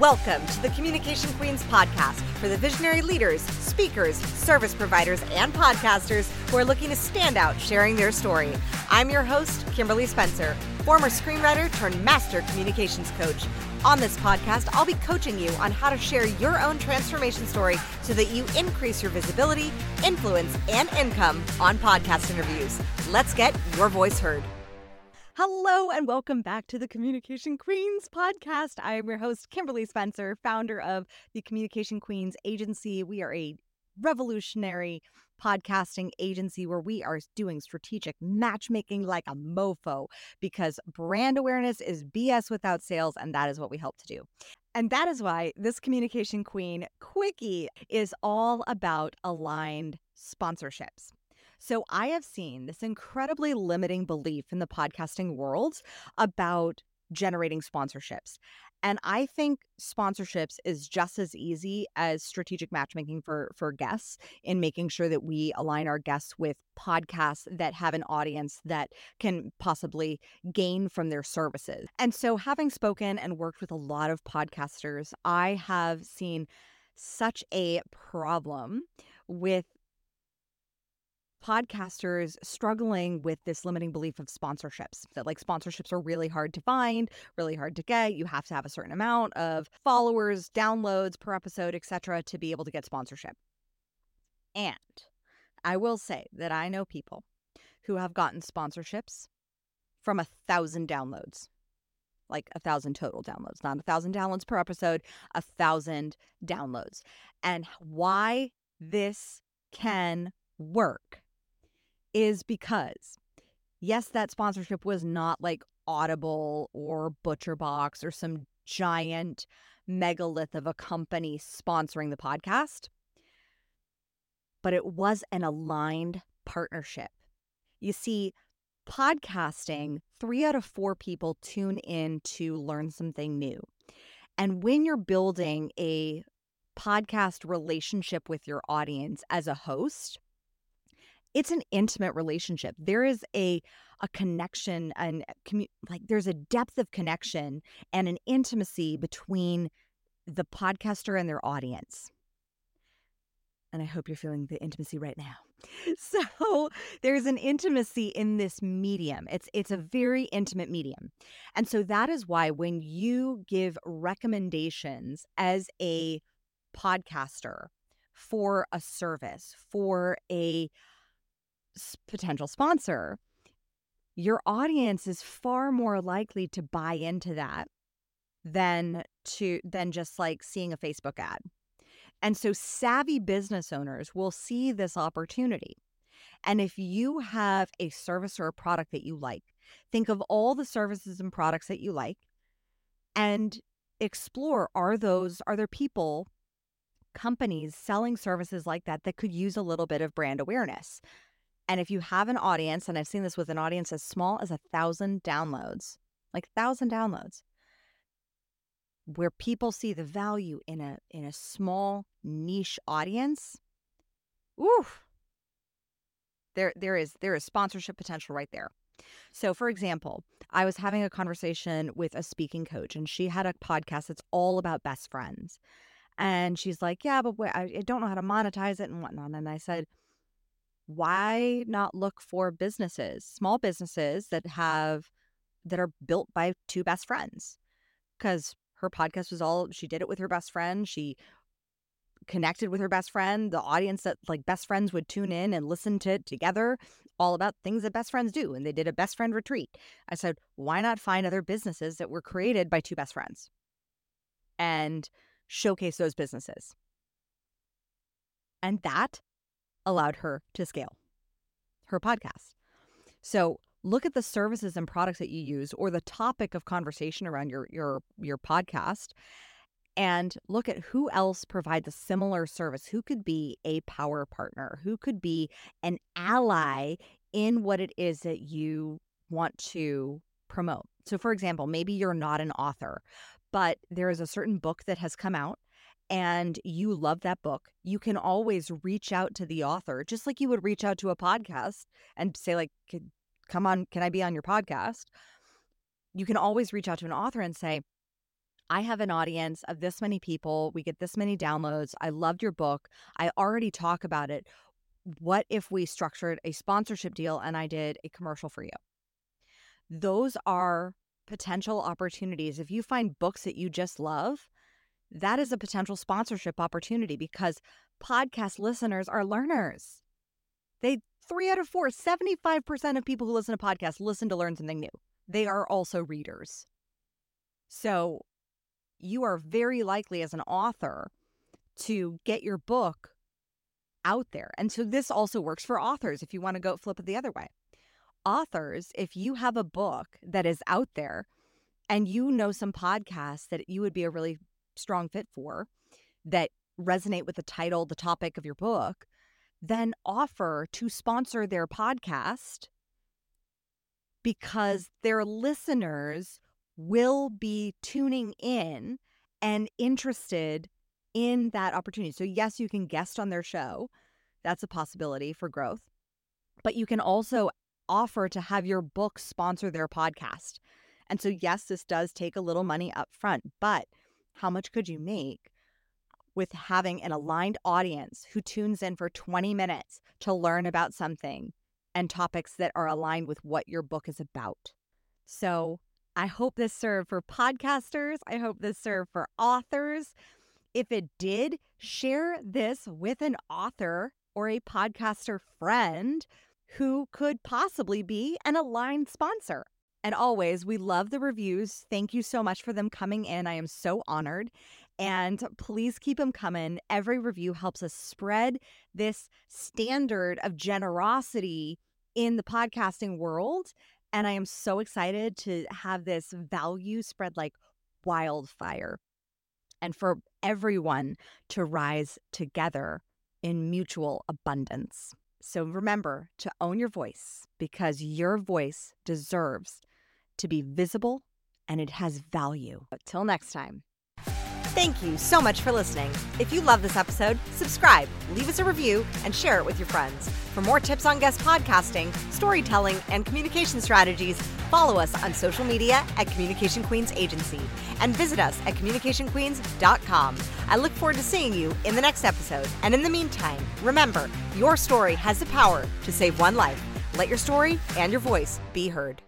Welcome to the Communication Queens podcast for the visionary leaders, speakers, service providers, and podcasters who are looking to stand out sharing their story. I'm your host, Kimberly Spencer, former screenwriter turned master communications coach. On this podcast, I'll be coaching you on how to share your own transformation story so that you increase your visibility, influence, and income on podcast interviews. Let's get your voice heard. Hello, and welcome back to the Communication Queens podcast. I am your host, Kimberly Spencer, founder of the Communication Queens Agency. We are a revolutionary podcasting agency where we are doing strategic matchmaking like a mofo because brand awareness is BS without sales, and that is what we help to do. And that is why this Communication Queen Quickie is all about aligned sponsorships. So I have seen this incredibly limiting belief in the podcasting world about generating sponsorships. And I think sponsorships is just as easy as strategic matchmaking for for guests in making sure that we align our guests with podcasts that have an audience that can possibly gain from their services. And so having spoken and worked with a lot of podcasters, I have seen such a problem with podcasters struggling with this limiting belief of sponsorships that like sponsorships are really hard to find really hard to get. You have to have a certain amount of followers downloads per episode etc to be able to get sponsorship. And i will say that i know people who have gotten sponsorships from a thousand downloads like a thousand total downloads not a thousand downloads per episode a thousand downloads. And why this can work is because, yes, that sponsorship was not like Audible or ButcherBox or some giant megalith of a company sponsoring the podcast, but it was an aligned partnership. You see, podcasting, three out of four people tune in to learn something new. And when you're building a podcast relationship with your audience as a host, it's an intimate relationship. There is a a connection and commu- like there's a depth of connection and an intimacy between the podcaster and their audience. And I hope you're feeling the intimacy right now. So there's an intimacy in this medium. It's it's a very intimate medium. And so that is why when you give recommendations as a podcaster for a service, for a potential sponsor, your audience is far more likely to buy into that than to than just like seeing a Facebook ad. And so savvy business owners will see this opportunity. And if you have a service or a product that you like, think of all the services and products that you like and explore are those are there people companies selling services like that that could use a little bit of brand awareness and if you have an audience, and I've seen this with an audience as small as a thousand downloads, like thousand downloads, where people see the value in a in a small niche audience, oof, there there is there is sponsorship potential right there. So, for example, I was having a conversation with a speaking coach, and she had a podcast that's all about best friends. And she's like, "Yeah, but wait, I don't know how to monetize it and whatnot." And I said, why not look for businesses, small businesses that have that are built by two best friends? Because her podcast was all she did it with her best friend. She connected with her best friend, the audience that like best friends would tune in and listen to it together, all about things that best friends do. And they did a best friend retreat. I said, why not find other businesses that were created by two best friends and showcase those businesses? And that allowed her to scale her podcast. So look at the services and products that you use or the topic of conversation around your your your podcast and look at who else provides a similar service. Who could be a power partner? Who could be an ally in what it is that you want to promote? So for example maybe you're not an author but there is a certain book that has come out and you love that book, you can always reach out to the author, just like you would reach out to a podcast and say, like, come on, can I be on your podcast? You can always reach out to an author and say, I have an audience of this many people. We get this many downloads. I loved your book. I already talk about it. What if we structured a sponsorship deal and I did a commercial for you? Those are potential opportunities. If you find books that you just love, that is a potential sponsorship opportunity because podcast listeners are learners. They three out of four, 75% of people who listen to podcasts listen to learn something new. They are also readers. So you are very likely as an author to get your book out there. And so this also works for authors if you want to go flip it the other way. Authors, if you have a book that is out there and you know some podcasts that you would be a really strong fit for that resonate with the title, the topic of your book, then offer to sponsor their podcast mm. because their listeners will be tuning in and interested in that opportunity. So, yes, you can guest on their show. That's a possibility for growth. But you can also offer to have your book sponsor their podcast. And so, yes, this does take a little money up front, but how much could you make with having an aligned audience who tunes in for 20 minutes to learn about something and topics that are aligned with what your book is about? So, I hope this served for podcasters. I hope this served for authors. If it did, share this with an author or a podcaster friend who could possibly be an aligned sponsor. And always, we love the reviews. Thank you so much for them coming in. I am so honored. And please keep them coming. Every review helps us spread this standard of generosity in the podcasting world. And I am so excited to have this value spread like wildfire and for everyone to rise together in mutual abundance. So remember to own your voice because your voice deserves to be visible and it has value. Till next time. Thank you so much for listening. If you love this episode, subscribe, leave us a review, and share it with your friends. For more tips on guest podcasting, storytelling, and communication strategies, follow us on social media at Communication Queens Agency and visit us at communicationqueens.com. I look forward to seeing you in the next episode. And in the meantime, remember your story has the power to save one life. Let your story and your voice be heard.